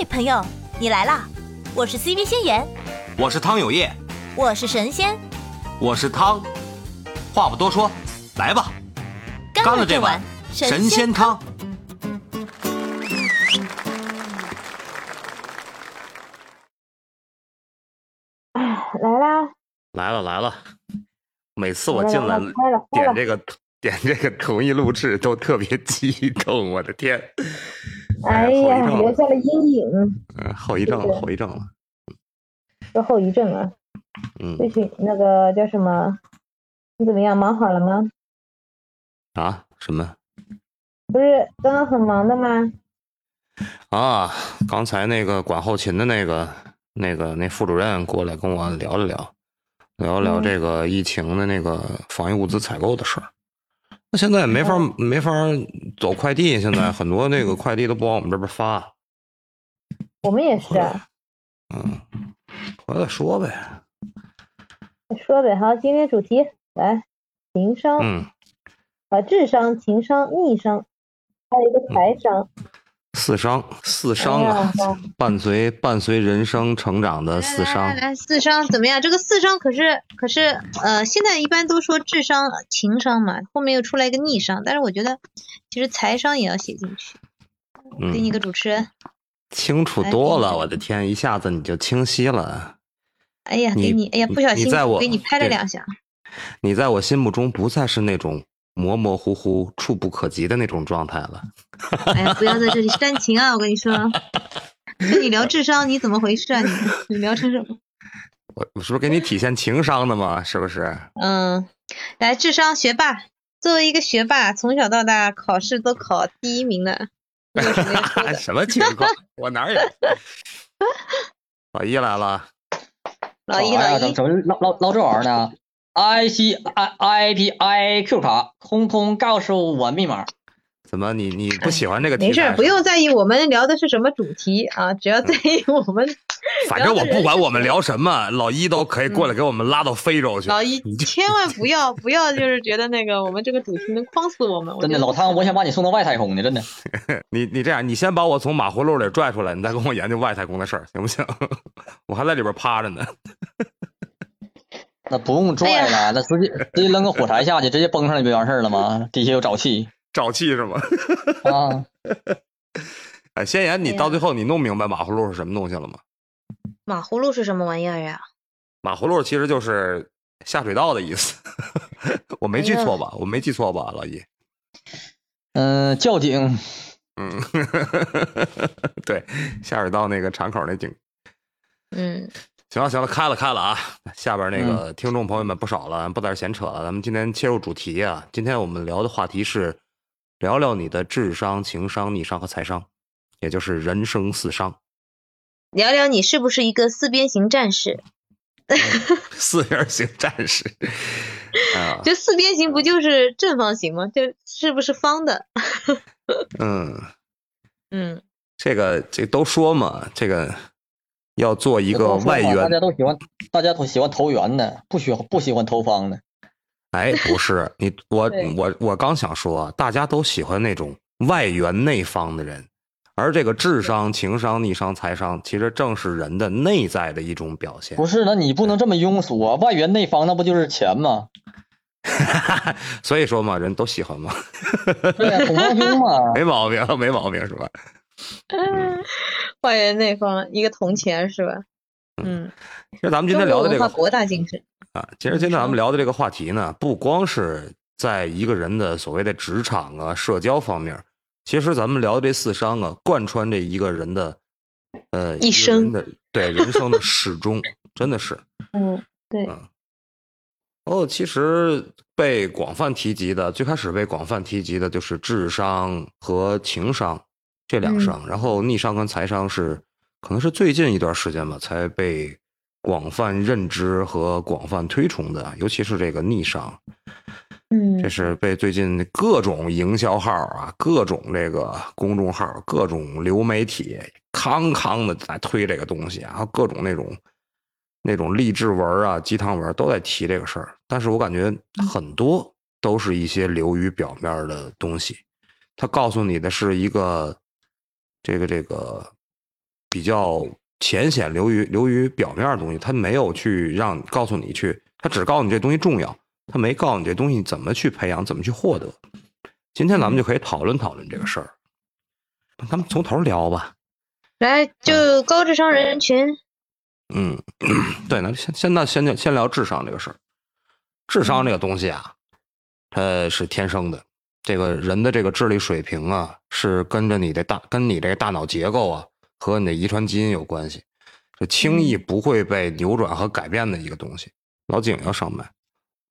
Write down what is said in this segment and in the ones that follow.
嘿，朋友，你来啦！我是 CV 仙言，我是汤有业，我是神仙，我是汤。话不多说，来吧，干了这碗神仙汤。来啦！来了来了！每次我进来点这个点这个同意录制都特别激动，我的天！哎呀，留下了阴影。嗯，后遗症了，后遗症了。有后遗症啊。嗯。最近那个叫什么？你怎么样？忙好了吗？啊？什么？不是刚刚很忙的吗？啊，刚才那个管后勤的那个、那个、那副主任过来跟我聊了聊，聊了聊这个疫情的那个防疫物资采购的事儿。那现在没法没法走快递，现在很多那个快递都不往我们这边发。我们也是。嗯，回来说呗。说呗，好，今天主题来情商。嗯。啊，智商、情商、逆商，还有一个财商。四商，四商啊，伴随伴随人生成长的四商。来，四商怎么样？这个四商可是可是呃，现在一般都说智商、情商嘛，后面又出来一个逆商，但是我觉得其实财商也要写进去。给你个主持人。清楚多了，我的天，一下子你就清晰了。哎呀，给你，哎呀，不小心给你拍了两下。你在我心目中不再是那种。模模糊糊、触不可及的那种状态了。哎呀，不要在这里煽情啊！我跟你说，跟你聊智商，你怎么回事啊？你你聊成什么？我我是不是给你体现情商的嘛？是不是？嗯，来，智商学霸，作为一个学霸，从小到大考试都考第一名的。什么情况？我哪有？老一来了。老一，老一，怎么捞捞捞这玩意儿呢？I C I I P I Q 卡，通通告诉我密码。怎么，你你不喜欢这个？没事，不用在意。我们聊的是什么主题啊？只要在意我们。反正我不管我们聊什么，老一都可以过来给我们拉到非洲去。老 一，千万不要不要，就是觉得那个我们这个主题能框死我们。真的，老汤，我想把你送到外太空呢，真的。你你这样，你先把我从马葫芦里拽出来，你再跟我研究外太空的事儿，行不行？我还在里边趴着呢。那不用拽了，那直接直接扔个火柴下去，直接崩上来不就完事儿了吗？底下有沼气，沼气是吗？啊！哎，先言，你到最后你弄明白马葫芦是什么东西了吗？马葫芦是什么玩意儿呀？马葫芦其实就是下水道的意思，我没记错吧？我没记错吧，老易？嗯，窖井。嗯，对，下水道那个敞口那井。嗯。行了行了，开了开了啊！下边那个听众朋友们不少了，不在这闲扯了，咱们今天切入主题啊。今天我们聊的话题是聊聊你的智商、情商、逆商和财商，也就是人生四商。聊聊你是不是一个四边形战士？四边形战士啊？就四边形不就是正方形吗？就是不是方的？嗯 嗯，这个这都说嘛，这个。要做一个外圆，大家都喜欢，大家都喜欢投圆的，不喜不喜欢投方的。哎，不是你，我我我刚想说，大家都喜欢那种外圆内方的人，而这个智商、情商、逆商、财商，其实正是人的内在的一种表现。不是，那你不能这么庸俗啊！外圆内方，那不就是钱吗？所以说嘛，人都喜欢嘛。对，同方兄嘛，没毛病，没毛病，是吧？嗯，外圆内方，一个铜钱是吧？嗯，其实咱们今天聊的这个国大精神啊，其实今天咱们聊的这个话题呢，不光是在一个人的所谓的职场啊、社交方面，其实咱们聊的这四商啊，贯穿这一个人的呃一生的对人生的始终，真的是 嗯对。哦，其实被广泛提及的，最开始被广泛提及的就是智商和情商。这两商，然后逆商跟财商是，可能是最近一段时间吧，才被广泛认知和广泛推崇的，尤其是这个逆商，嗯，这是被最近各种营销号啊、各种这个公众号、各种流媒体康康的在推这个东西啊，各种那种那种励志文啊、鸡汤文都在提这个事儿，但是我感觉很多都是一些流于表面的东西，他告诉你的是一个。这个这个比较浅显、流于流于表面的东西，他没有去让告诉你去，他只告诉你这东西重要，他没告诉你这东西怎么去培养、怎么去获得。今天咱们就可以讨论讨论这个事儿，咱们从头聊吧。来，就高智商人群。嗯，对，那先先那先先聊智商这个事儿。智商这个东西啊，它是天生的。这个人的这个智力水平啊，是跟着你的大跟你这个大脑结构啊和你的遗传基因有关系，这轻易不会被扭转和改变的一个东西。老景要上麦，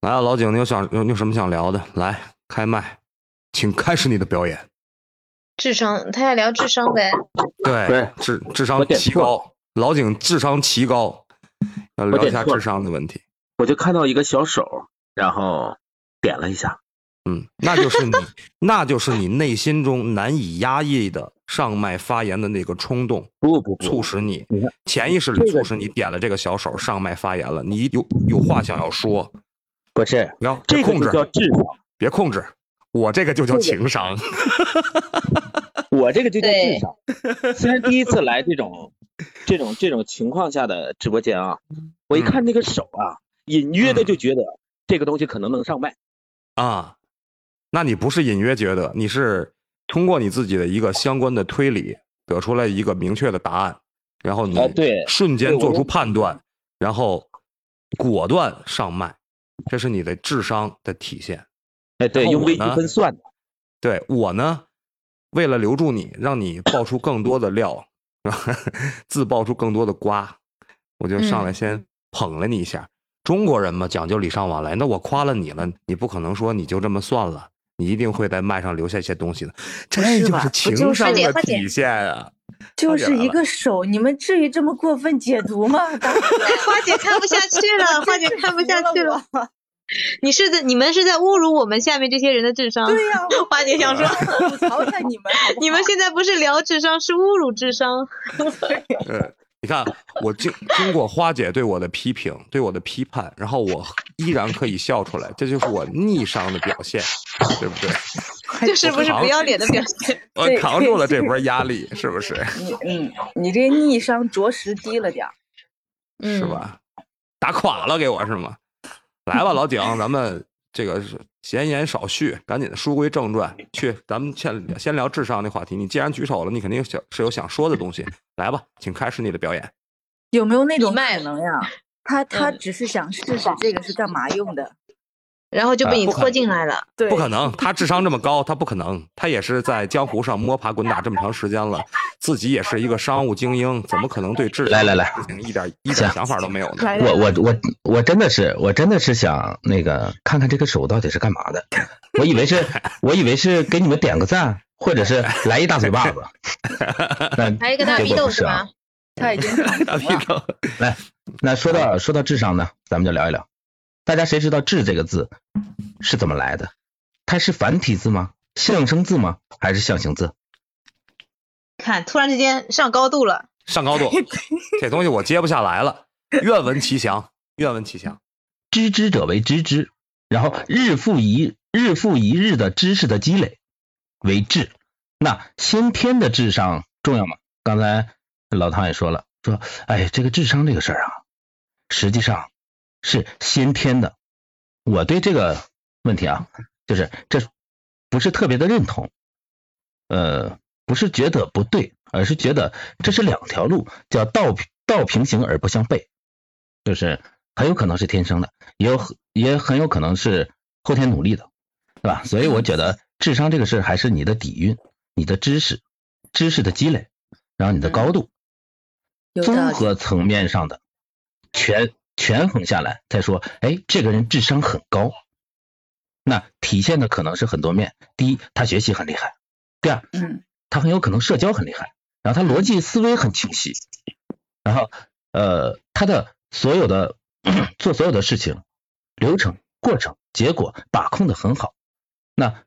来啊，老景，你有想有有什么想聊的？来开麦，请开始你的表演。智商，他要聊智商呗？对，智智商奇高，老景智商奇高，要聊一下智商的问题。我就看到一个小手，然后点了一下。嗯，那就是你，那就是你内心中难以压抑的上麦发言的那个冲动，不不促使你潜意识里促使你点了这个小手上麦发言了，你有有话想要说，不是，不要控制，叫智商，别控制，我这个就叫情商，我这个就叫智商。虽然第一次来这种 这种这种情况下的直播间啊，我一看那个手啊，隐约的就觉得这个东西可能能上麦啊。那你不是隐约觉得，你是通过你自己的一个相关的推理得出来一个明确的答案，然后你对瞬间做出判断，然后果断上麦，这是你的智商的体现。哎，对，用微积分算的。对我呢，为了留住你，让你爆出更多的料，自爆出更多的瓜，我就上来先捧了你一下。中国人嘛，讲究礼尚往来，那我夸了你了，你不可能说你就这么算了。你一定会在麦上留下一些东西的，这就是情商的体现啊！就是一个手，你们至于这么过分解读吗？花姐看不下去了，花姐看不下去了。你是在你们是在侮辱我们下面这些人的智商？对呀，花姐想说淘汰你们，你们现在不是聊智商，是侮辱智商。对。你看，我经经过花姐对我的批评，对我的批判，然后我依然可以笑出来，这就是我逆商的表现，对不对？这是不是不要脸的表现？我扛住了这波压力，是不是？你嗯，你这逆商着实低了点儿，是吧？打垮了给我是吗？来吧，老景，咱们这个是。闲言少叙，赶紧的书归正传，去，咱们先先聊智商那话题。你既然举手了，你肯定想是有想说的东西，来吧，请开始你的表演。有没有那种卖能呀？他他只是想试试这个是干嘛用的。然后就被你拖进来了，对，不可能，他智商这么高，他不可能，他也是在江湖上摸爬滚打这么长时间了，自己也是一个商务精英，怎么可能对智来来来一点一点想法都没有呢？我我我我真的是我真的是想那个看看这个手到底是干嘛的，我以为是 我以为是给你们点个赞，或者是来一大嘴巴子，来一个大逼斗是吧？他已经大逼斗，来，那说到说到智商呢，咱们就聊一聊。大家谁知道“智”这个字是怎么来的？它是繁体字吗？象声字吗？还是象形字？看，突然之间上高度了，上高度，这东西我接不下来了。愿闻其详，愿闻其详。知之者为知之，然后日复一日复一日的知识的积累为智。那先天的智商重要吗？刚才老唐也说了，说哎，这个智商这个事儿啊，实际上。是先天的，我对这个问题啊，就是这不是特别的认同，呃，不是觉得不对，而是觉得这是两条路，叫道道平行而不相悖，就是很有可能是天生的，也有也很有可能是后天努力的，对吧？所以我觉得智商这个事还是你的底蕴、你的知识、知识的积累，然后你的高度，综合层面上的全。权衡下来再说，哎，这个人智商很高，那体现的可能是很多面。第一，他学习很厉害；第二，嗯，他很有可能社交很厉害，然后他逻辑思维很清晰，然后呃，他的所有的 做所有的事情流程、过程、结果把控的很好。那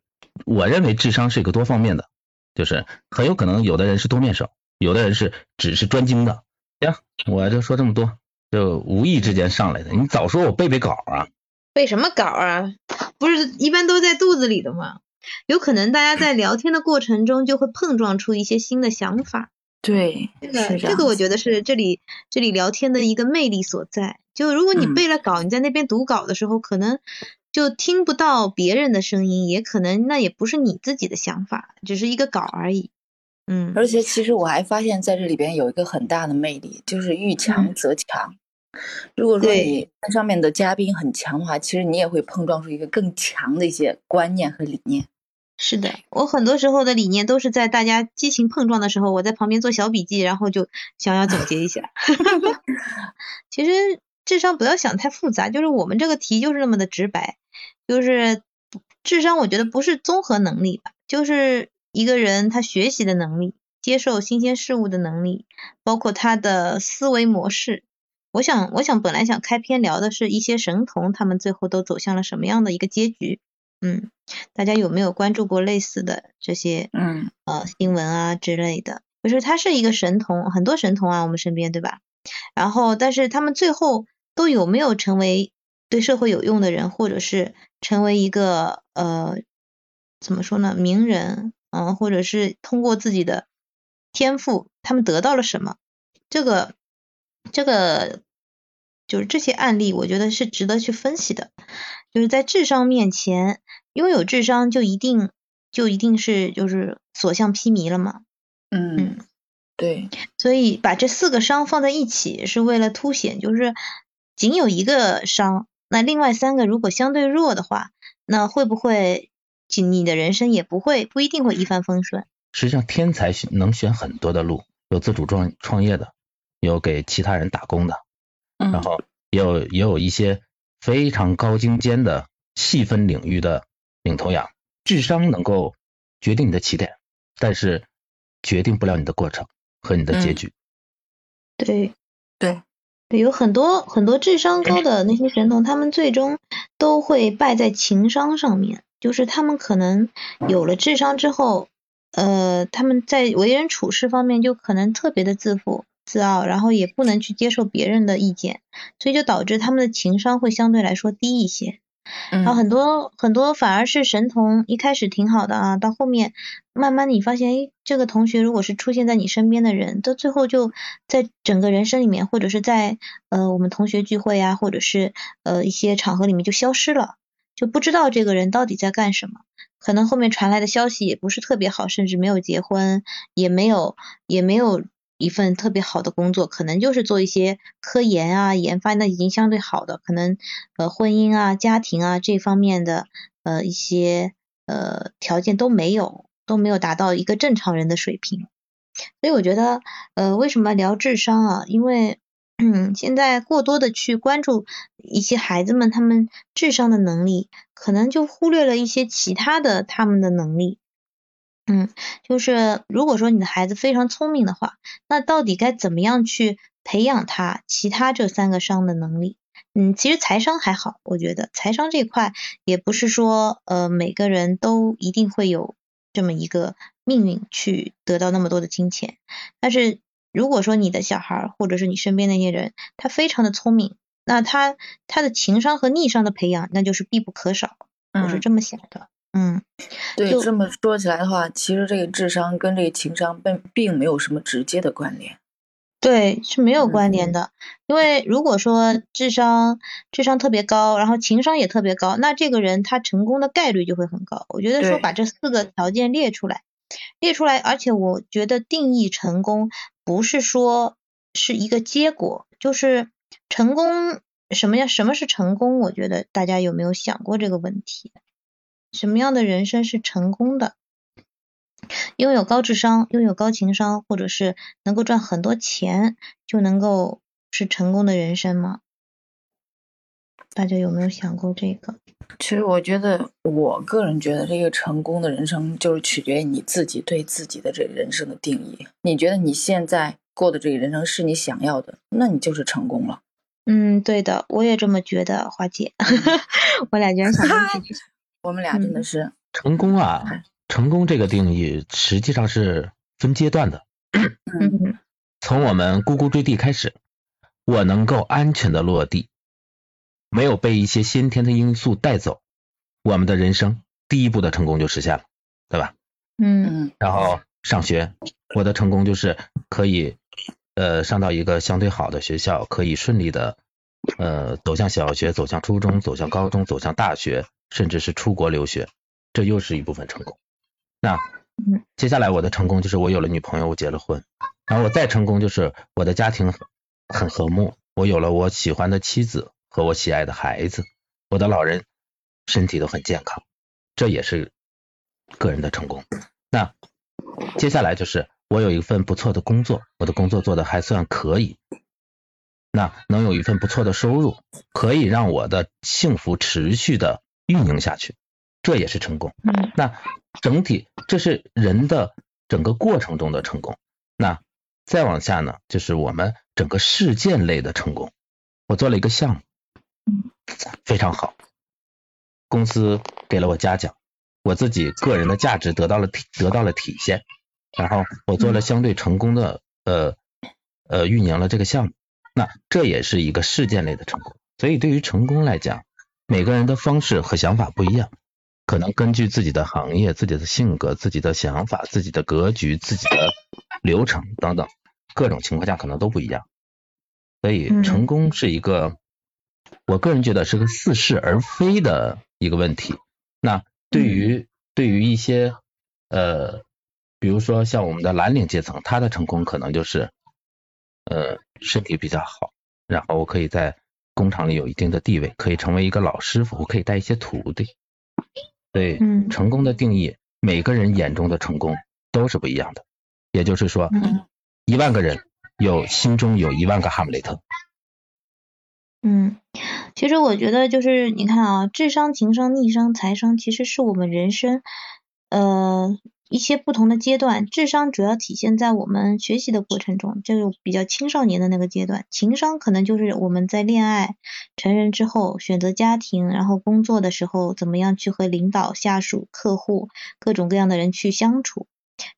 我认为智商是一个多方面的，就是很有可能有的人是多面手，有的人是只是专精的。行，我就说这么多。就无意之间上来的，你早说我背背稿啊！背什么稿啊？不是一般都在肚子里的吗？有可能大家在聊天的过程中就会碰撞出一些新的想法，对，这个这个我觉得是这里这里聊天的一个魅力所在。就如果你背了稿，你在那边读稿的时候，可能就听不到别人的声音，也可能那也不是你自己的想法，只是一个稿而已。嗯，而且其实我还发现在这里边有一个很大的魅力，就是遇强则强。如果说你上面的嘉宾很强的话，其实你也会碰撞出一个更强的一些观念和理念。是的，我很多时候的理念都是在大家激情碰撞的时候，我在旁边做小笔记，然后就想要总结一下。其实智商不要想太复杂，就是我们这个题就是那么的直白，就是智商，我觉得不是综合能力吧，就是一个人他学习的能力，接受新鲜事物的能力，包括他的思维模式。我想，我想本来想开篇聊的是一些神童，他们最后都走向了什么样的一个结局？嗯，大家有没有关注过类似的这些嗯呃新闻啊之类的？就是他是一个神童，很多神童啊，我们身边对吧？然后，但是他们最后都有没有成为对社会有用的人，或者是成为一个呃怎么说呢名人？嗯，或者是通过自己的天赋，他们得到了什么？这个。这个就是这些案例，我觉得是值得去分析的。就是在智商面前，拥有智商就一定就一定是就是所向披靡了嘛？嗯，对。所以把这四个商放在一起，是为了凸显，就是仅有一个商，那另外三个如果相对弱的话，那会不会仅你的人生也不会不一定会一帆风顺？实际上，天才能选很多的路，有自主创创业的。有给其他人打工的，然后也有也有一些非常高精尖的细分领域的领头羊。智商能够决定你的起点，但是决定不了你的过程和你的结局。对对，有很多很多智商高的那些神童，他们最终都会败在情商上面。就是他们可能有了智商之后，呃，他们在为人处事方面就可能特别的自负。自傲，然后也不能去接受别人的意见，所以就导致他们的情商会相对来说低一些。然后很多很多反而是神童，一开始挺好的啊，到后面慢慢你发现，哎，这个同学如果是出现在你身边的人，到最后就在整个人生里面，或者是在呃我们同学聚会啊，或者是呃一些场合里面就消失了，就不知道这个人到底在干什么。可能后面传来的消息也不是特别好，甚至没有结婚，也没有也没有。一份特别好的工作，可能就是做一些科研啊、研发，那已经相对好的，可能呃婚姻啊、家庭啊这方面的呃一些呃条件都没有，都没有达到一个正常人的水平。所以我觉得呃为什么聊智商啊？因为嗯现在过多的去关注一些孩子们他们智商的能力，可能就忽略了一些其他的他们的能力。嗯，就是如果说你的孩子非常聪明的话，那到底该怎么样去培养他其他这三个商的能力？嗯，其实财商还好，我觉得财商这块也不是说呃每个人都一定会有这么一个命运去得到那么多的金钱。但是如果说你的小孩或者是你身边那些人他非常的聪明，那他他的情商和逆商的培养那就是必不可少，我是这么想的。嗯，对，这么说起来的话，其实这个智商跟这个情商并并没有什么直接的关联。对，是没有关联的。因为如果说智商智商特别高，然后情商也特别高，那这个人他成功的概率就会很高。我觉得说把这四个条件列出来，列出来，而且我觉得定义成功不是说是一个结果，就是成功什么呀？什么是成功？我觉得大家有没有想过这个问题？什么样的人生是成功的？拥有高智商、拥有高情商，或者是能够赚很多钱，就能够是成功的人生吗？大家有没有想过这个？其实我觉得，我个人觉得，这个成功的人生就是取决于你自己对自己的这人生的定义。你觉得你现在过的这个人生是你想要的，那你就是成功了。嗯，对的，我也这么觉得，花姐，我俩居然想在一起。我们俩真的是成功啊！成功这个定义实际上是分阶段的。从我们呱呱坠地开始，我能够安全的落地，没有被一些先天的因素带走，我们的人生第一步的成功就实现了，对吧？嗯。然后上学，我的成功就是可以呃上到一个相对好的学校，可以顺利的呃走向小学，走向初中，走向高中，走向大学，甚至是出国留学，这又是一部分成功。那接下来我的成功就是我有了女朋友，我结了婚，然后我再成功就是我的家庭很和睦，我有了我喜欢的妻子和我喜爱的孩子，我的老人身体都很健康，这也是个人的成功。那接下来就是我有一份不错的工作，我的工作做的还算可以，那能有一份不错的收入，可以让我的幸福持续的运营下去，这也是成功。那整体这是人的整个过程中的成功。那再往下呢，就是我们整个事件类的成功。我做了一个项目，非常好，公司给了我嘉奖，我自己个人的价值得到了体得到了体现。然后我做了相对成功的呃呃运营了这个项目，那这也是一个事件类的成功。所以对于成功来讲，每个人的方式和想法不一样。可能根据自己的行业、自己的性格、自己的想法、自己的格局、自己的流程等等各种情况下，可能都不一样。所以成功是一个，我个人觉得是个似是而非的一个问题。那对于对于一些呃，比如说像我们的蓝领阶层，他的成功可能就是呃身体比较好，然后我可以在工厂里有一定的地位，可以成为一个老师傅，我可以带一些徒弟。对，成功的定义，每个人眼中的成功都是不一样的。也就是说，一万个人有心中有一万个哈姆雷特。嗯，其实我觉得就是你看啊，智商、情商、逆商、财商，其实是我们人生呃。一些不同的阶段，智商主要体现在我们学习的过程中，就是比较青少年的那个阶段。情商可能就是我们在恋爱、成人之后，选择家庭，然后工作的时候，怎么样去和领导、下属、客户各种各样的人去相处。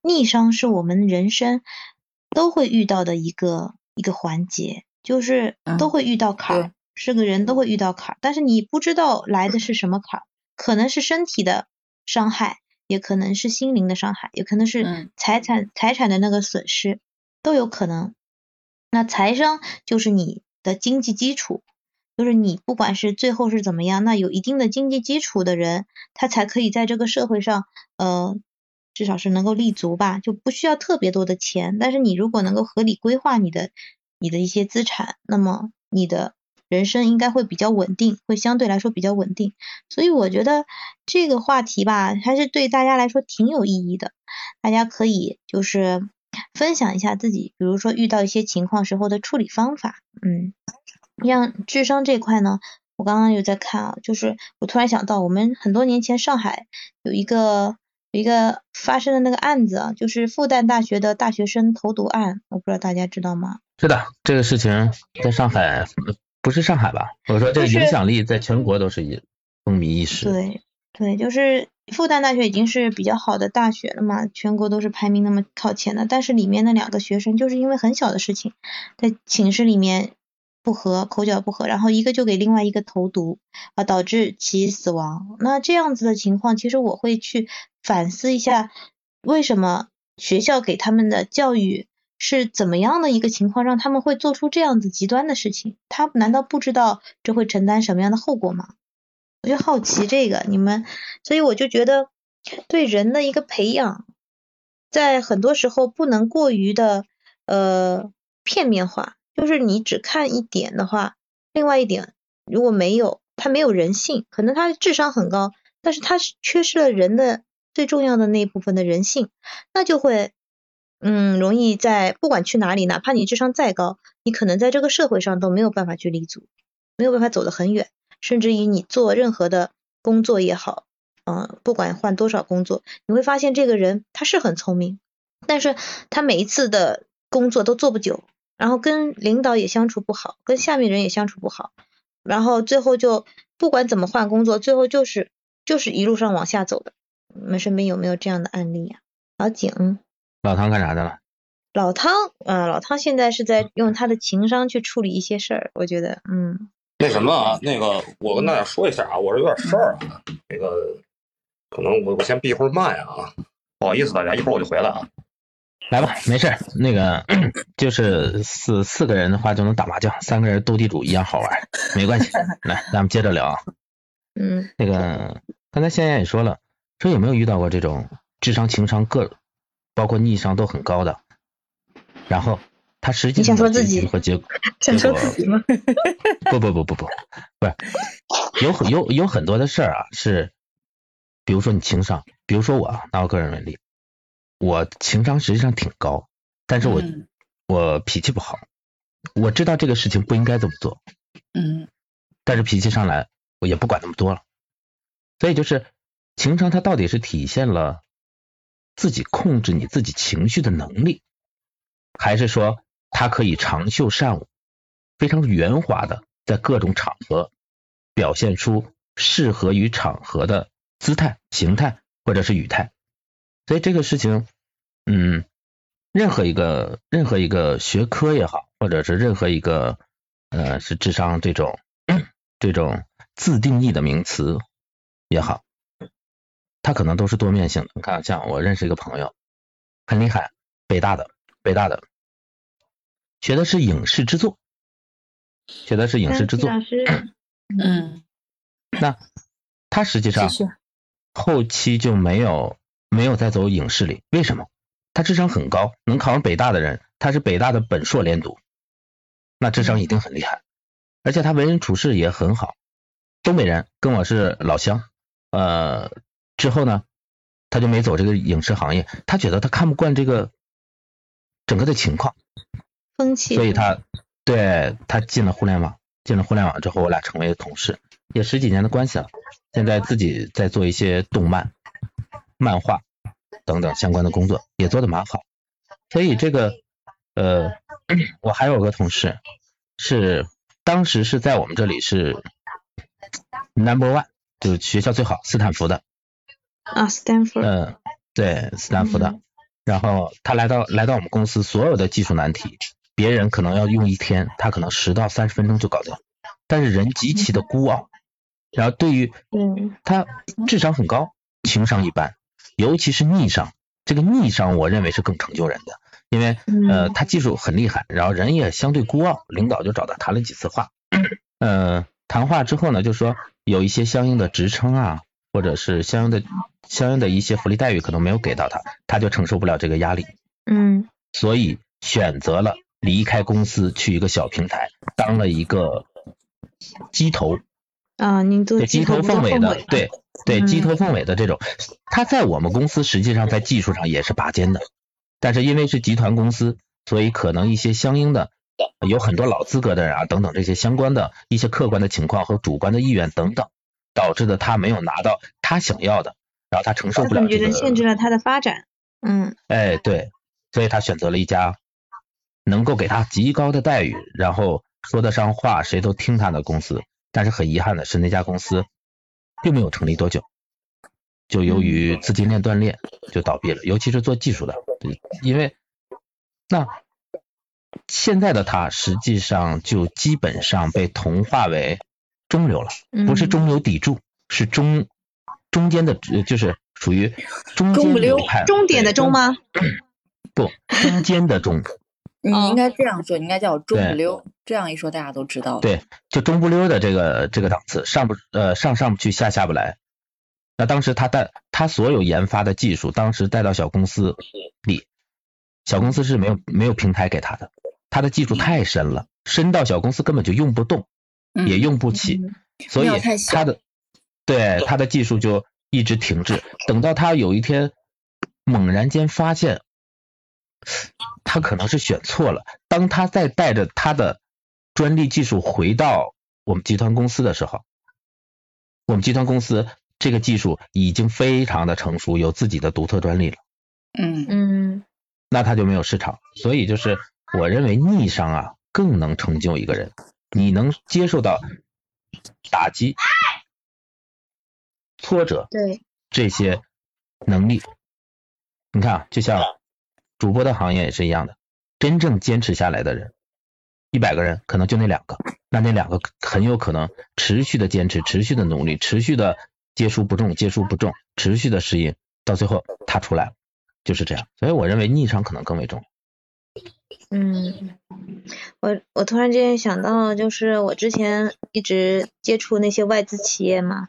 逆商是我们人生都会遇到的一个一个环节，就是都会遇到坎儿，是个人都会遇到坎儿，但是你不知道来的是什么坎儿，可能是身体的伤害。也可能是心灵的伤害，也可能是财产财产的那个损失，都有可能。那财商就是你的经济基础，就是你不管是最后是怎么样，那有一定的经济基础的人，他才可以在这个社会上，呃，至少是能够立足吧，就不需要特别多的钱。但是你如果能够合理规划你的你的一些资产，那么你的。人生应该会比较稳定，会相对来说比较稳定，所以我觉得这个话题吧，还是对大家来说挺有意义的。大家可以就是分享一下自己，比如说遇到一些情况时候的处理方法。嗯，像智商这块呢，我刚刚有在看啊，就是我突然想到，我们很多年前上海有一个有一个发生的那个案子啊，就是复旦大学的大学生投毒案，我不知道大家知道吗？是的，这个事情在上海。不是上海吧？我说这影响力在全国都是一风靡一时。对对，就是复旦大学已经是比较好的大学了嘛，全国都是排名那么靠前的。但是里面那两个学生就是因为很小的事情，在寝室里面不和，口角不和，然后一个就给另外一个投毒啊，导致其死亡。那这样子的情况，其实我会去反思一下，为什么学校给他们的教育。是怎么样的一个情况让他们会做出这样子极端的事情？他难道不知道这会承担什么样的后果吗？我就好奇这个你们，所以我就觉得对人的一个培养，在很多时候不能过于的呃片面化，就是你只看一点的话，另外一点如果没有他没有人性，可能他智商很高，但是他缺失了人的最重要的那一部分的人性，那就会。嗯，容易在不管去哪里，哪怕你智商再高，你可能在这个社会上都没有办法去立足，没有办法走得很远，甚至于你做任何的工作也好，嗯，不管换多少工作，你会发现这个人他是很聪明，但是他每一次的工作都做不久，然后跟领导也相处不好，跟下面人也相处不好，然后最后就不管怎么换工作，最后就是就是一路上往下走的。你们身边有没有这样的案例呀？老景。老汤干啥的了？老汤，嗯，老汤现在是在用他的情商去处理一些事儿，我觉得，嗯。那什么啊，那个我跟大家说一下啊，我这有点事儿啊，那个可能我我先闭会儿麦啊，不好意思大家，一会儿我就回来啊。来吧，没事那个 就是四四个人的话就能打麻将，三个人斗地主一样好玩，没关系。来，咱们接着聊啊。嗯。那个刚才仙燕也说了，说有没有遇到过这种智商、情商各，包括逆商都很高的，然后他实际上的结局和结果，想说自己吗？不不不不不，不是，有很有有很多的事儿啊，是，比如说你情商，比如说我拿我个人为例。我情商实际上挺高，但是我我脾气不好，我知道这个事情不应该这么做，嗯，但是脾气上来我也不管那么多了，所以就是情商它到底是体现了自己控制你自己情绪的能力，还是说它可以长袖善舞，非常圆滑的在各种场合表现出适合于场合的姿态、形态或者是语态。所以这个事情，嗯，任何一个任何一个学科也好，或者是任何一个呃是智商这种 这种自定义的名词也好，它可能都是多面性的。你看，像我认识一个朋友，很厉害，北大的北大的，学的是影视制作，学的是影视制作，嗯，那他实际上后期就没有。没有再走影视里，为什么？他智商很高，能考上北大的人，他是北大的本硕连读，那智商一定很厉害，而且他为人处事也很好。东北人跟我是老乡，呃，之后呢，他就没走这个影视行业，他觉得他看不惯这个整个的情况，风气，所以他对他进了互联网，进了互联网之后，我俩成为同事，也十几年的关系了，现在自己在做一些动漫。漫画等等相关的工作也做的蛮好，所以这个呃，我还有个同事是当时是在我们这里是 number one，就是学校最好，斯坦福的啊，斯坦福，嗯，对，斯坦福的，然后他来到来到我们公司，所有的技术难题，别人可能要用一天，他可能十到三十分钟就搞定，但是人极其的孤傲，然后对于他智商很高，情商一般。尤其是逆商，这个逆商我认为是更成就人的，因为呃他技术很厉害，然后人也相对孤傲，领导就找他谈了几次话，呃谈话之后呢，就说有一些相应的职称啊，或者是相应的相应的一些福利待遇可能没有给到他，他就承受不了这个压力，嗯，所以选择了离开公司去一个小平台当了一个鸡头。啊，您做鸡头凤尾的，对。对，鸡头凤尾的这种，他在我们公司实际上在技术上也是拔尖的，但是因为是集团公司，所以可能一些相应的有很多老资格的人啊等等这些相关的一些客观的情况和主观的意愿等等，导致的他没有拿到他想要的，然后他承受不了这个，限制了他的发展。嗯，哎对，所以他选择了一家能够给他极高的待遇，然后说得上话，谁都听他的公司。但是很遗憾的是，那家公司并没有成立多久，就由于资金链断裂就倒闭了。尤其是做技术的，因为那现在的他实际上就基本上被同化为中流了，不是中流砥柱，是中中间的，就是属于中间流派，终点的中吗？不，中间的中。你应该这样说，你应该叫中不溜。这样一说，大家都知道了。对，就中不溜的这个这个档次，上不呃上上不去，下下不来。那当时他带他所有研发的技术，当时带到小公司里，小公司是没有没有平台给他的，他的技术太深了，深到小公司根本就用不动，也用不起，所以他的对他的技术就一直停滞。等到他有一天猛然间发现。他可能是选错了。当他再带着他的专利技术回到我们集团公司的时候，我们集团公司这个技术已经非常的成熟，有自己的独特专利了。嗯嗯，那他就没有市场。所以就是我认为逆商啊更能成就一个人。你能接受到打击、挫折，对这些能力，你看啊，就像。主播的行业也是一样的，真正坚持下来的人，一百个人可能就那两个，那那两个很有可能持续的坚持，持续的努力，持续的接触不重，接触不重，持续的适应，到最后他出来了，就是这样。所以我认为逆商可能更为重要。嗯，我我突然间想到，就是我之前一直接触那些外资企业嘛，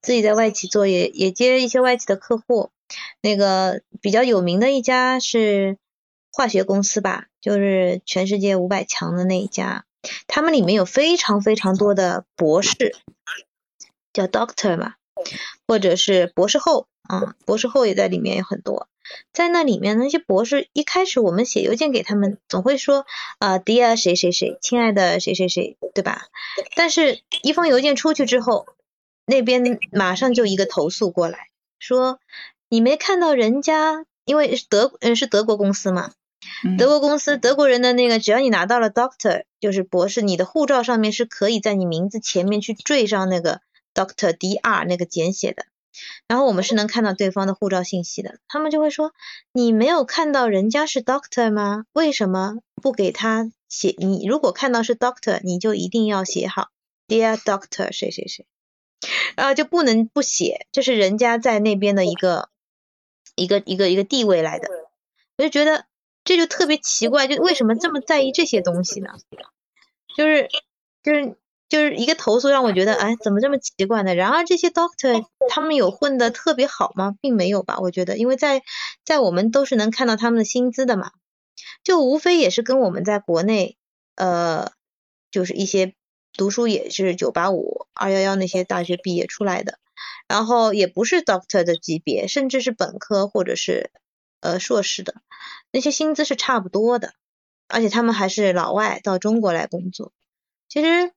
自己在外企做也也接一些外企的客户，那个比较有名的一家是化学公司吧，就是全世界五百强的那一家，他们里面有非常非常多的博士，叫 doctor 嘛，或者是博士后，啊，博士后也在里面有很多。在那里面，那些博士一开始我们写邮件给他们，总会说啊，Dear 谁谁谁，亲爱的谁谁谁，对吧？但是，一封邮件出去之后，那边马上就一个投诉过来，说你没看到人家，因为德嗯是德国公司嘛，德国公司德国人的那个，只要你拿到了 Doctor，就是博士，你的护照上面是可以在你名字前面去缀上那个 Doctor Dr 那个简写的。然后我们是能看到对方的护照信息的，他们就会说你没有看到人家是 doctor 吗？为什么不给他写？你如果看到是 doctor，你就一定要写好 dear doctor 谁谁谁，然后就不能不写，这是人家在那边的一个一个一个一个地位来的。我就觉得这就特别奇怪，就为什么这么在意这些东西呢？就是就是。就是一个投诉让我觉得，哎，怎么这么奇怪呢？然而这些 doctor 他们有混的特别好吗？并没有吧，我觉得，因为在在我们都是能看到他们的薪资的嘛，就无非也是跟我们在国内，呃，就是一些读书也是九八五、二幺幺那些大学毕业出来的，然后也不是 doctor 的级别，甚至是本科或者是呃硕士的，那些薪资是差不多的，而且他们还是老外到中国来工作，其实。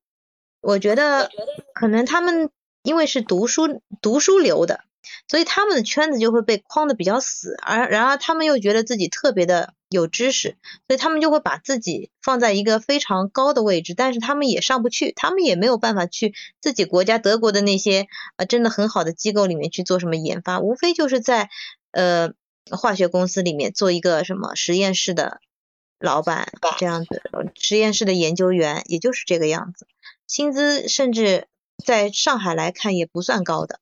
我觉得可能他们因为是读书读书流的，所以他们的圈子就会被框的比较死，而然而他们又觉得自己特别的有知识，所以他们就会把自己放在一个非常高的位置，但是他们也上不去，他们也没有办法去自己国家德国的那些呃真的很好的机构里面去做什么研发，无非就是在呃化学公司里面做一个什么实验室的老板这样子，实验室的研究员，也就是这个样子。薪资甚至在上海来看也不算高的，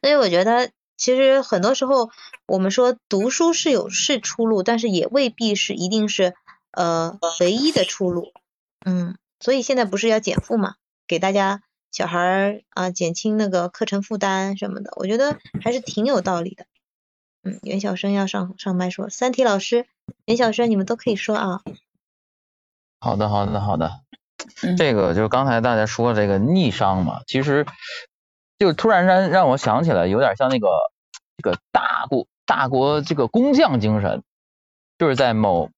所以我觉得其实很多时候我们说读书是有是出路，但是也未必是一定是呃唯一的出路。嗯，所以现在不是要减负嘛，给大家小孩儿啊减轻那个课程负担什么的，我觉得还是挺有道理的。嗯，袁小生要上上麦说，三体老师、袁小生你们都可以说啊。好的，好的，好的。这个就是刚才大家说这个逆商嘛，其实就突然让让我想起来，有点像那个这个大国大国这个工匠精神，就是在某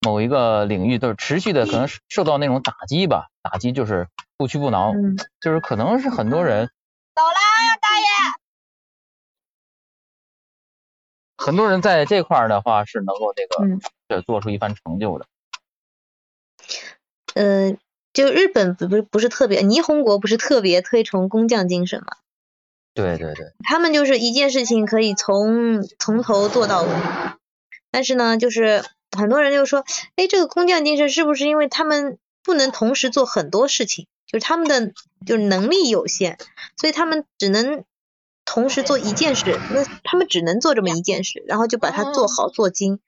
某一个领域就是持续的可能受到那种打击吧，打击就是不屈不挠，就是可能是很多人走啦，很多人在这块的话是能够这个这做出一番成就的。嗯，就日本不不不是特别，霓虹国不是特别推崇工匠精神嘛？对对对，他们就是一件事情可以从从头做到尾，但是呢，就是很多人就说，哎，这个工匠精神是不是因为他们不能同时做很多事情，就是他们的就是能力有限，所以他们只能同时做一件事，那他们只能做这么一件事，然后就把它做好做精，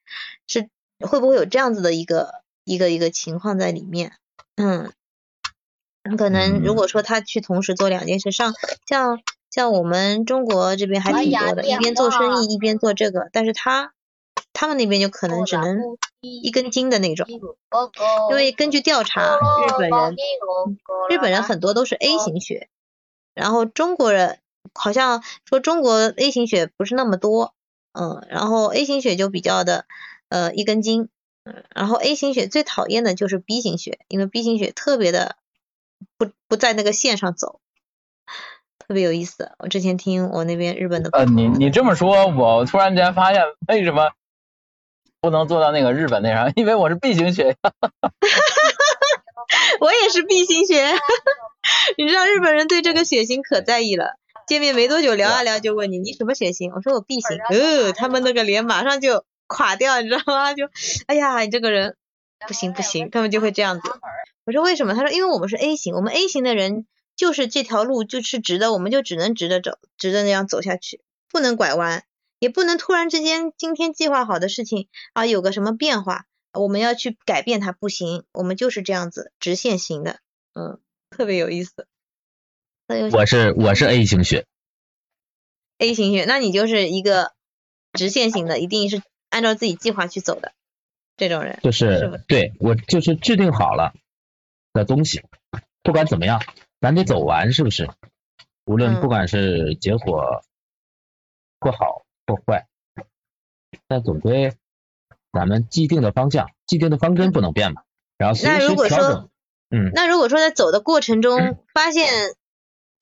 是会不会有这样子的一个？一个一个情况在里面，嗯，可能如果说他去同时做两件事，上像像我们中国这边还挺多的，一边做生意一边做这个，但是他他们那边就可能只能一根筋的那种，因为根据调查，日本人日本人很多都是 A 型血，然后中国人好像说中国 A 型血不是那么多，嗯，然后 A 型血就比较的呃一根筋。嗯，然后 A 型血最讨厌的就是 B 型血，因为 B 型血特别的不不在那个线上走，特别有意思。我之前听我那边日本的呃，你你这么说，我突然间发现为什么不能做到那个日本那啥，因为我是 B 型血。我也是 B 型血，你知道日本人对这个血型可在意了，见面没多久聊啊聊就问你你什么血型，我说我 B 型，呃，他们那个脸马上就。垮掉，你知道吗？就，哎呀，你这个人不行不行，他们就会这样子。我说为什么？他说因为我们是 A 型，我们 A 型的人就是这条路就是直的，我们就只能直着走，直着那样走下去，不能拐弯。也不能突然之间今天计划好的事情啊有个什么变化，我们要去改变它不行，我们就是这样子直线型的，嗯，特别有意思。我是我是 A 型血，A 型血，那你就是一个直线型的，一定是按照自己计划去走的这种人，就是对我就是制定好了的东西，不管怎么样，咱得走完，是不是？无论不管是结果不好或坏，但总归咱们既定的方向、既定的方针不能变嘛。然后随时调整。嗯。那如果说在走的过程中发现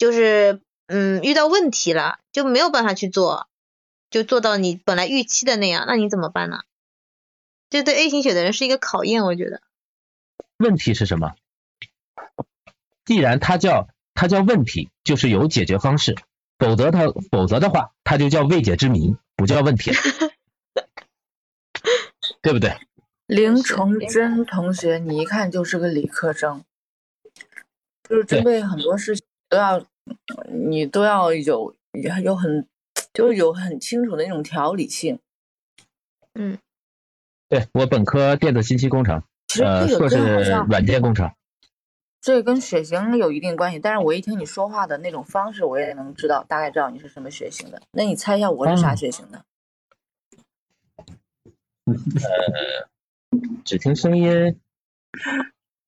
就是嗯遇到问题了，就没有办法去做，就做到你本来预期的那样，那你怎么办呢？这对 A 型血的人是一个考验，我觉得。问题是什么？既然它叫。它叫问题，就是有解决方式，否则它否则的话，它就叫未解之谜，不叫问题，对不对？林崇祯同学，你一看就是个理科生，就是针对很多事情都要，你都要有有很就是有很清楚的那种条理性。嗯，对我本科电子信息工程，呃，硕士软件工程。这跟血型有一定关系，但是我一听你说话的那种方式，我也能知道，大概知道你是什么血型的。那你猜一下我是啥血型的？呃，只听声音，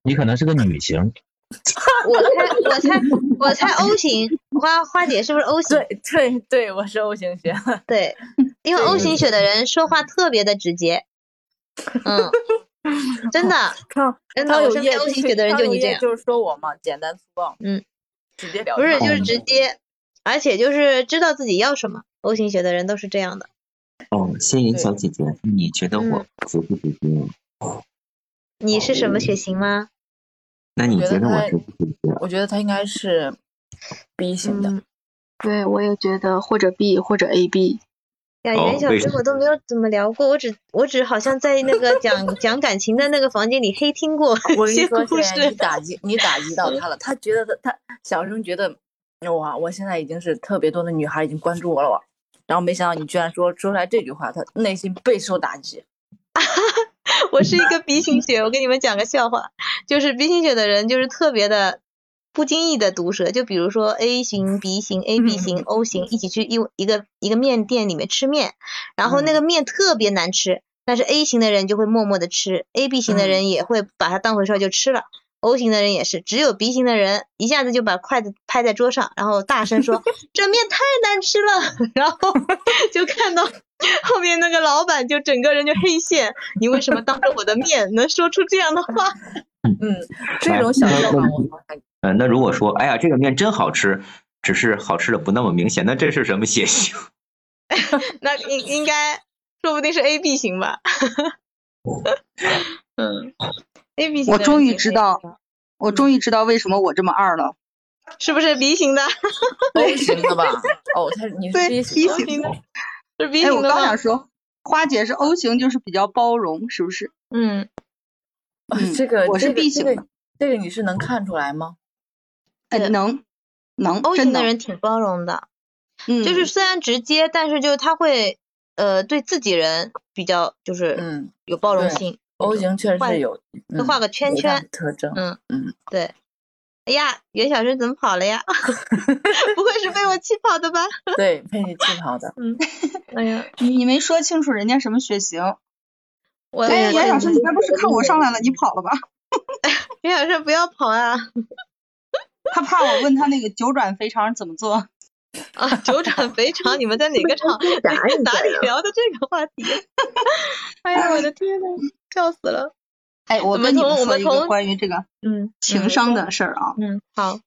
你可能是个女型。我猜，我猜，我猜 O 型。花花姐是不是 O 型？对对对，我是 O 型血。对，因为 O 型血的人说话特别的直接。嗯。真的，他他有业 O 型血的人就你这样，就是说我嘛，简单粗暴，嗯，直接表不是就是直接，而且就是知道自己要什么。O 型血的人都是这样的。哦，仙云小姐姐，你觉得我直不直接？你是什么血型吗？那你觉得我？我觉得他应该是 B 型的。对，我也觉得或者 B 或者 AB。呀，袁小生我都没有怎么聊过，我只我只好像在那个讲讲感情的那个房间里黑听过我一些故事。你打击你打击到他了，他觉得他他小声觉得哇，我现在已经是特别多的女孩已经关注我了，然后没想到你居然说说出来这句话，他内心备受打击。我是一个 B 型血，我给你们讲个笑话，就是 B 型血的人就是特别的。不经意的毒舌，就比如说 A 型、B 型、AB 型、O 型一起去一一个一个面店里面吃面，然后那个面特别难吃，但是 A 型的人就会默默的吃，AB 型的人也会把它当回事就吃了，O 型的人也是，只有 B 型的人一下子就把筷子拍在桌上，然后大声说 这面太难吃了，然后 就看到后面那个老板就整个人就黑线，你为什么当着我的面能说出这样的话？嗯，这种小笑话我还。嗯，那如果说，哎呀，这个面真好吃，只是好吃的不那么明显，那这是什么血型？那应应该，说不定是 A B 型吧。嗯，A B 型。我终于知道，我终于知道为什么我这么二了。是不是 B 型的？O 型的吧？哦，他你是 B 型的。是 B 型的。我刚想说，花姐是 O 型，就是比较包容，是不是？嗯。这个我是 B 型的，这个你是能看出来吗？哎能能，O 型的人挺包容的，嗯，就是虽然直接，但是就是他会呃对自己人比较就是嗯有包容性。O 型确实是有，会画个圈圈特征，嗯嗯对。哎呀，袁小生怎么跑了呀？不会是被我气跑的吧？对，被你气跑的。嗯，哎呀，你你没说清楚人家什么血型。我哎，袁小生，你该不是看我上来了，你跑了吧？袁小生不要跑啊！他怕我问他那个九转肥肠怎么做啊？九转肥肠，你们在哪个厂哪里聊的这个话题？哎呀，我的天呐，笑死了！哎，我跟你们说一个关于这个嗯情商的事儿啊。嗯，好。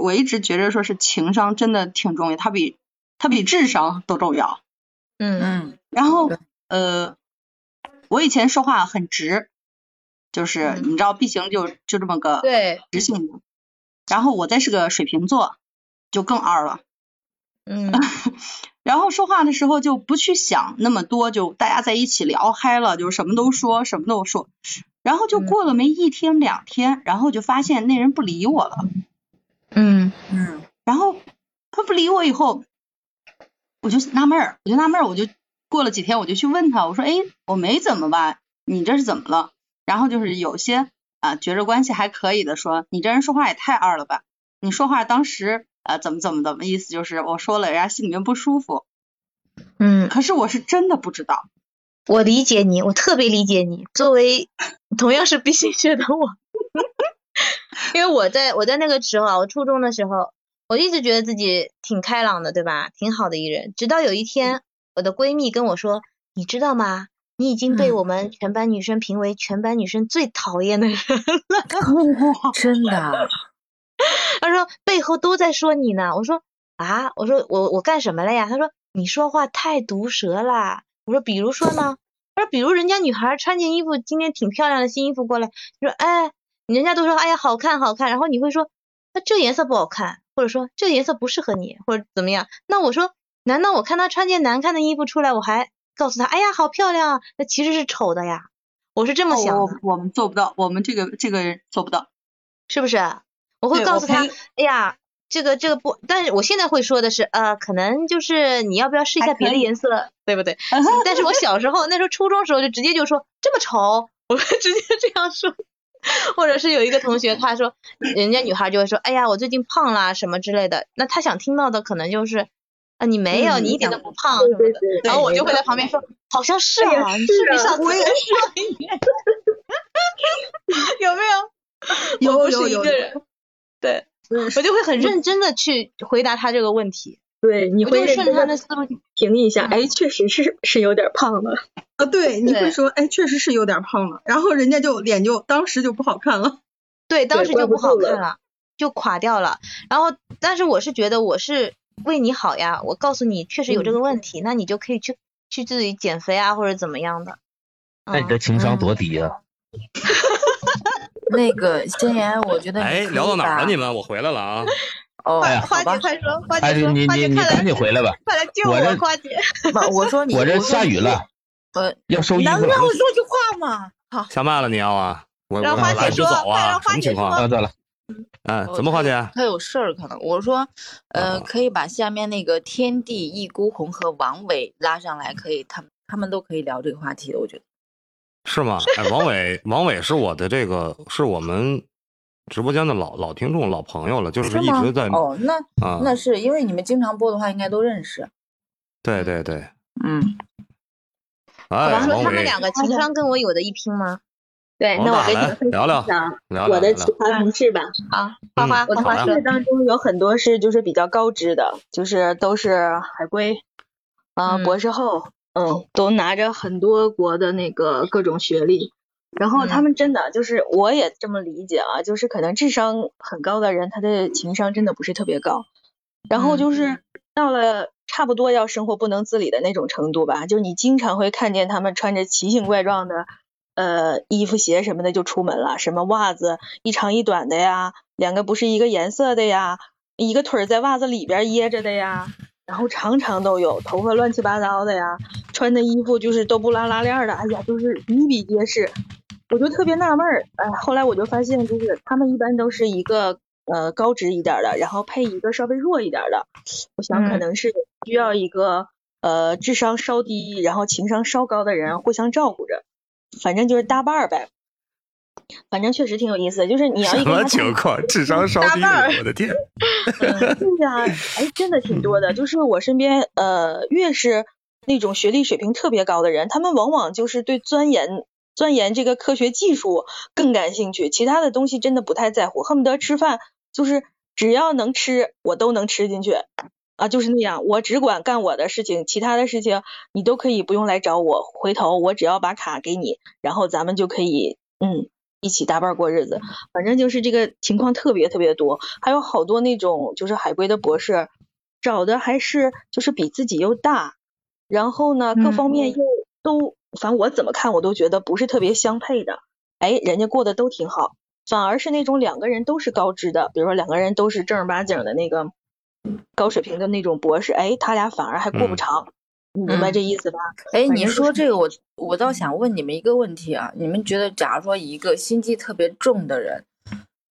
我一直觉着说是情商真的挺重要，它比它比智商都重要。嗯嗯。然后呃，我以前说话很直，就是你知道 B 型就就这么个对直性子。然后我再是个水瓶座，就更二了。嗯，然后说话的时候就不去想那么多，就大家在一起聊嗨了，就什么都说，什么都说。然后就过了没一天两天，然后就发现那人不理我了。嗯嗯。然后他不理我以后，我就纳闷儿，我就纳闷儿，我就过了几天我就去问他，我说，哎，我没怎么吧？你这是怎么了？然后就是有些啊觉着关系还可以的说，你这人说话也太二了吧？你说话当时啊怎么怎么怎么意思就是我说了人家心里面不舒服。嗯，可是我是真的不知道。我理解你，我特别理解你。作为同样是 B 型血的我，因为我在我在那个时候啊，我初中的时候，我一直觉得自己挺开朗的，对吧？挺好的一人。直到有一天，我的闺蜜跟我说：“你知道吗？你已经被我们全班女生评为全班女生最讨厌的人了。”真的？她说背后都在说你呢。我说啊，我说我我干什么了呀？他说你说话太毒舌啦。我说，比如说呢？他说，比如人家女孩穿件衣服，今天挺漂亮的新衣服过来，你说，哎，人家都说，哎呀，好看，好看。然后你会说，那这颜色不好看，或者说这颜色不适合你，或者怎么样？那我说，难道我看她穿件难看的衣服出来，我还告诉她，哎呀，好漂亮啊？那其实是丑的呀。我是这么想的。我们做不到，我们这个这个人做不到，是不是？我会告诉他，哎呀。这个这个不，但是我现在会说的是，呃，可能就是你要不要试一下别的颜色，对不对？但是我小时候那时候初中时候就直接就说这么丑，我会 直接这样说，或者是有一个同学他说，人家女孩就会说，哎呀，我最近胖啦什么之类的，那他想听到的可能就是啊你没有，你一点都不胖什么的，然后我就会在旁边说，好像是啊，你是不是上次也是，有没有？有有有，对。我就会很认真的去回答他这个问题，对，你会顺着他的思路 评一下，哎，确实是是有点胖了，啊，对，你会说，哎，确实是有点胖了，然后人家就脸就当时就不好看了，对，当时就不好看了，就垮掉了。然后，但是我是觉得我是为你好呀，我告诉你确实有这个问题，那你就可以去去自己减肥啊或者怎么样的。那你这情商多低啊！那个先言，我觉得哎，聊到哪儿了？你们，我回来了啊！哦，花姐快说，花姐说，你你你赶紧回来吧，快来救我，花姐！我说你，我这下雨了，呃，要收衣服。能让我说句话吗？好，下麦了你要啊？我我来就走啊？什么情况？啊，对了，哎，怎么花姐？他有事儿可能。我说，呃，可以把下面那个天地一孤鸿和王伟拉上来，可以，他们他们都可以聊这个话题的，我觉得。是吗？哎，王伟，王伟是我的这个，是我们直播间的老老听众、老朋友了，就是一直在哦，那啊，那是因为你们经常播的话，应该都认识。对对对，嗯。哎，王说他们两个情商跟我有的一拼吗？对，那我跟你们分享我的奇葩同事吧。啊，花花，我同事当中有很多是就是比较高知的，就是都是海归啊，博士后。嗯，都拿着很多国的那个各种学历，然后他们真的就是我也这么理解啊，就是可能智商很高的人，他的情商真的不是特别高，然后就是到了差不多要生活不能自理的那种程度吧，就是你经常会看见他们穿着奇形怪状的呃衣服鞋什么的就出门了，什么袜子一长一短的呀，两个不是一个颜色的呀，一个腿在袜子里边掖着的呀。然后常常都有头发乱七八糟的呀，穿的衣服就是都不拉拉链的，哎呀，就是比比皆是。我就特别纳闷儿，哎，后来我就发现，就是他们一般都是一个呃高值一点的，然后配一个稍微弱一点的。我想可能是需要一个呃智商稍低，然后情商稍高的人互相照顾着，反正就是搭伴儿呗。反正确实挺有意思的，就是你要一个什么情况？智商稍低，我的天！对呀，哎，真的挺多的。就是我身边，呃，越是那种学历水平特别高的人，他们往往就是对钻研钻研这个科学技术更感兴趣，其他的东西真的不太在乎，恨不得吃饭就是只要能吃，我都能吃进去啊，就是那样。我只管干我的事情，其他的事情你都可以不用来找我，回头我只要把卡给你，然后咱们就可以，嗯。一起搭伴过日子，反正就是这个情况特别特别多，还有好多那种就是海归的博士，找的还是就是比自己又大，然后呢各方面又都，反正我怎么看我都觉得不是特别相配的，哎，人家过得都挺好，反而是那种两个人都是高知的，比如说两个人都是正儿八经的那个高水平的那种博士，哎，他俩反而还过不长。你明白这意思吧？哎，你说这个，我我倒想问你们一个问题啊，你们觉得，假如说一个心机特别重的人，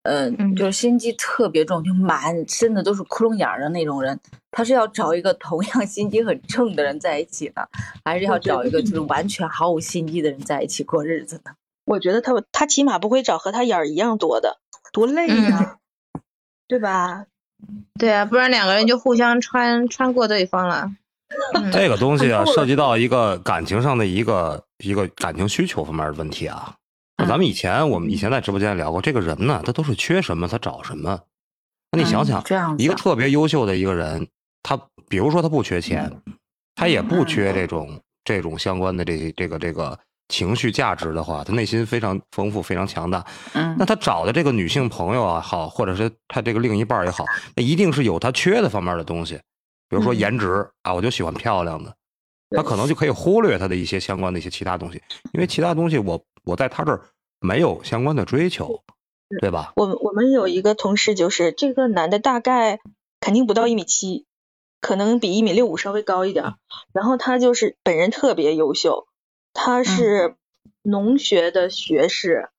嗯，就是心机特别重，就满身的都是窟窿眼儿的那种人，他是要找一个同样心机很重的人在一起呢，还是要找一个就是完全毫无心机的人在一起过日子呢？我觉得他他起码不会找和他眼儿一样多的，多累呀，对吧？对啊，不然两个人就互相穿穿过对方了。这个东西啊，涉及到一个感情上的一个一个感情需求方面的问题啊。咱们以前我们以前在直播间聊过，这个人呢，他都是缺什么他找什么。那你想想，一个特别优秀的一个人，他比如说他不缺钱，他也不缺这种这种相关的这这个这个情绪价值的话，他内心非常丰富，非常强大。嗯，那他找的这个女性朋友啊，好，或者是他这个另一半也好，那一定是有他缺的方面的东西，比如说颜值啊，我就喜欢漂亮的，他可能就可以忽略他的一些相关的一些其他东西，因为其他东西我我在他这儿。没有相关的追求，对吧？我我们有一个同事，就是这个男的大概肯定不到一米七，可能比一米六五稍微高一点。然后他就是本人特别优秀，他是农学的学士，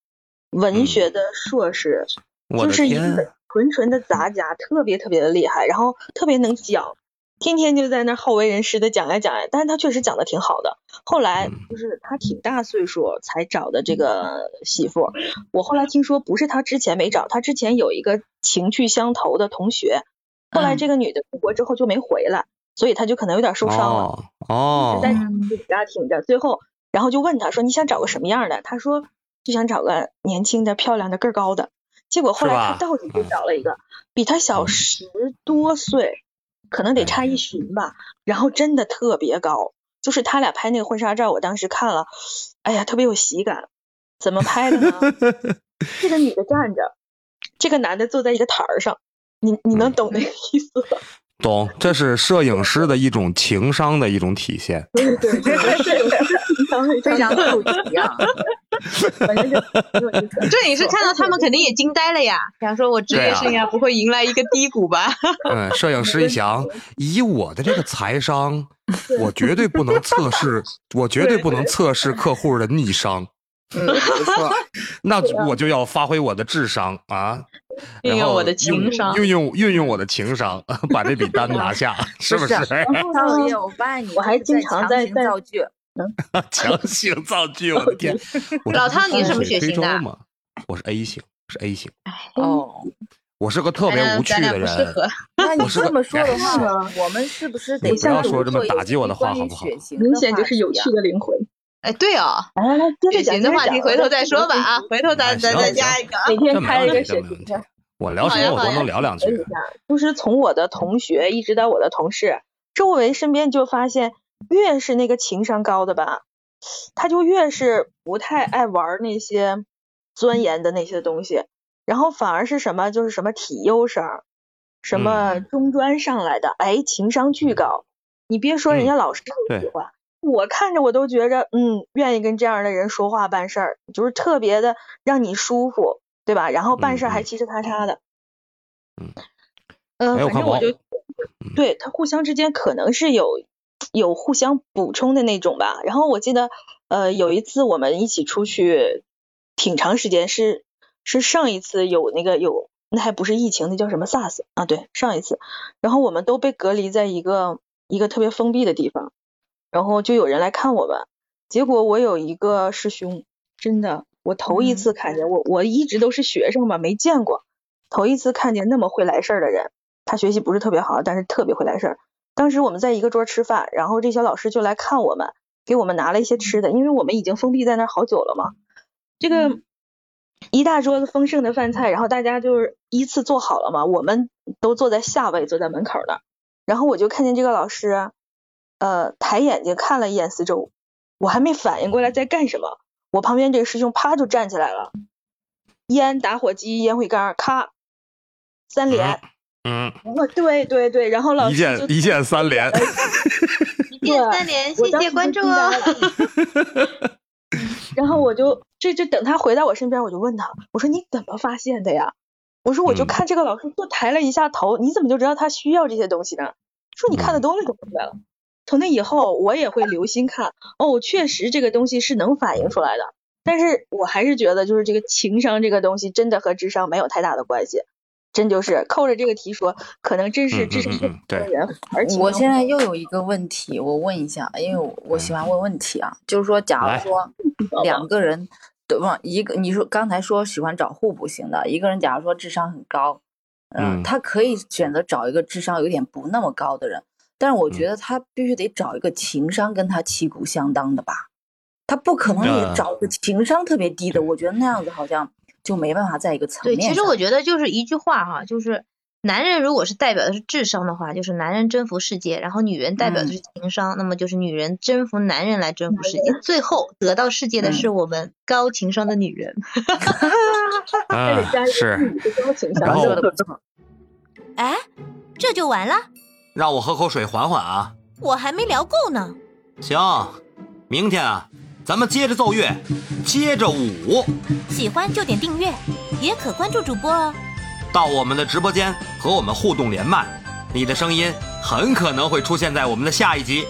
文学的硕士，就是一个纯纯的杂家，特别特别的厉害，然后特别能讲。天天就在那好为人师的讲呀讲呀，但是他确实讲的挺好的。后来就是他挺大岁数才找的这个媳妇，我后来听说不是他之前没找，他之前有一个情趣相投的同学，后来这个女的出国之后就没回来，所以他就可能有点受伤了，哦，一直在自己家挺着。最后，然后就问他说：“你想找个什么样的？”他说：“就想找个年轻的、漂亮的、个儿高的。”结果后来他到底就找了一个比他小十多岁。可能得差一旬吧，然后真的特别高，就是他俩拍那个婚纱照，我当时看了，哎呀，特别有喜感。怎么拍的呢？这个女的站着，这个男的坐在一个台儿上，你你能懂那个意思吧？懂，这是摄影师的一种情商的一种体现。对对对，非常普及啊。摄影师看到他们肯定也惊呆了呀，想说我职业生涯不会迎来一个低谷吧？嗯，摄影师一想，以我的这个财商，我绝对不能测试，我绝对不能测试客户的逆商。嗯，没错。那我就要发挥我的智商啊，运用我的情商，运用运用我的情商，把这笔单拿下，是不是？我发现你，我还经常在造句。强行造句，我的天！老汤，你什么血型的？我是 A 型，是 A 型。哦，我是个特别无趣的人。那你这么说的话呢，我们是不是得不要说这么打击我的话，好不好？明显就是有趣的灵魂。哎，对哦。血型的话题回头再说吧啊，回头咱咱再加一个。每天开一个血型。我聊什么我都能聊两句。就是从我的同学一直到我的同事，周围身边就发现。越是那个情商高的吧，他就越是不太爱玩那些钻研的那些东西，然后反而是什么就是什么体优生，什么中专上来的，哎，情商巨高。你别说人家老师都喜欢，我看着我都觉着，嗯，愿意跟这样的人说话办事儿，就是特别的让你舒服，对吧？然后办事还嘁哧咔嚓的。嗯。嗯，反正我就对他互相之间可能是有。有互相补充的那种吧。然后我记得，呃，有一次我们一起出去挺长时间，是是上一次有那个有，那还不是疫情，那叫什么 SARS 啊？对，上一次。然后我们都被隔离在一个一个特别封闭的地方，然后就有人来看我们。结果我有一个师兄，真的，我头一次看见，我我一直都是学生嘛，没见过，头一次看见那么会来事儿的人。他学习不是特别好，但是特别会来事儿。当时我们在一个桌吃饭，然后这些老师就来看我们，给我们拿了一些吃的，因为我们已经封闭在那儿好久了嘛。这个一大桌子丰盛的饭菜，然后大家就是依次坐好了嘛，我们都坐在下位，坐在门口那儿。然后我就看见这个老师，呃，抬眼睛看了一眼四周，我还没反应过来在干什么，我旁边这个师兄啪就站起来了，烟、打火机、烟灰缸，咔，三连。嗯，哦，对对对，然后老师一键 一键三连，一键三连，谢谢关注哦。然后我就这这等他回到我身边，我就问他，我说你怎么发现的呀？我说我就看这个老师就抬了一下头，你怎么就知道他需要这些东西呢？说你看的东西都出来了。从那以后，我也会留心看，哦，确实这个东西是能反映出来的。但是我还是觉得，就是这个情商这个东西，真的和智商没有太大的关系。真就是扣着这个题说，可能真是智商嗯的人，而且我现在又有一个问题，我问一下，因为我喜欢问问题啊，就是说，假如说两个人，对吧？一个你说刚才说喜欢找互补型的，一个人假如说智商很高，嗯，他可以选择找一个智商有点不那么高的人，但是我觉得他必须得找一个情商跟他旗鼓相当的吧，他不可能也找个情商特别低的，我觉得那样子好像。就没办法在一个层面。对，其实我觉得就是一句话哈，就是男人如果是代表的是智商的话，就是男人征服世界；然后女人代表的是情商，嗯、那么就是女人征服男人来征服世界。最后得到世界的是我们高情商的女人。啊，是。然后，哎，这就完了？让我喝口水缓缓啊。我还没聊够呢。行，明天啊。咱们接着奏乐，接着舞。喜欢就点订阅，也可关注主播哦。到我们的直播间和我们互动连麦，你的声音很可能会出现在我们的下一集。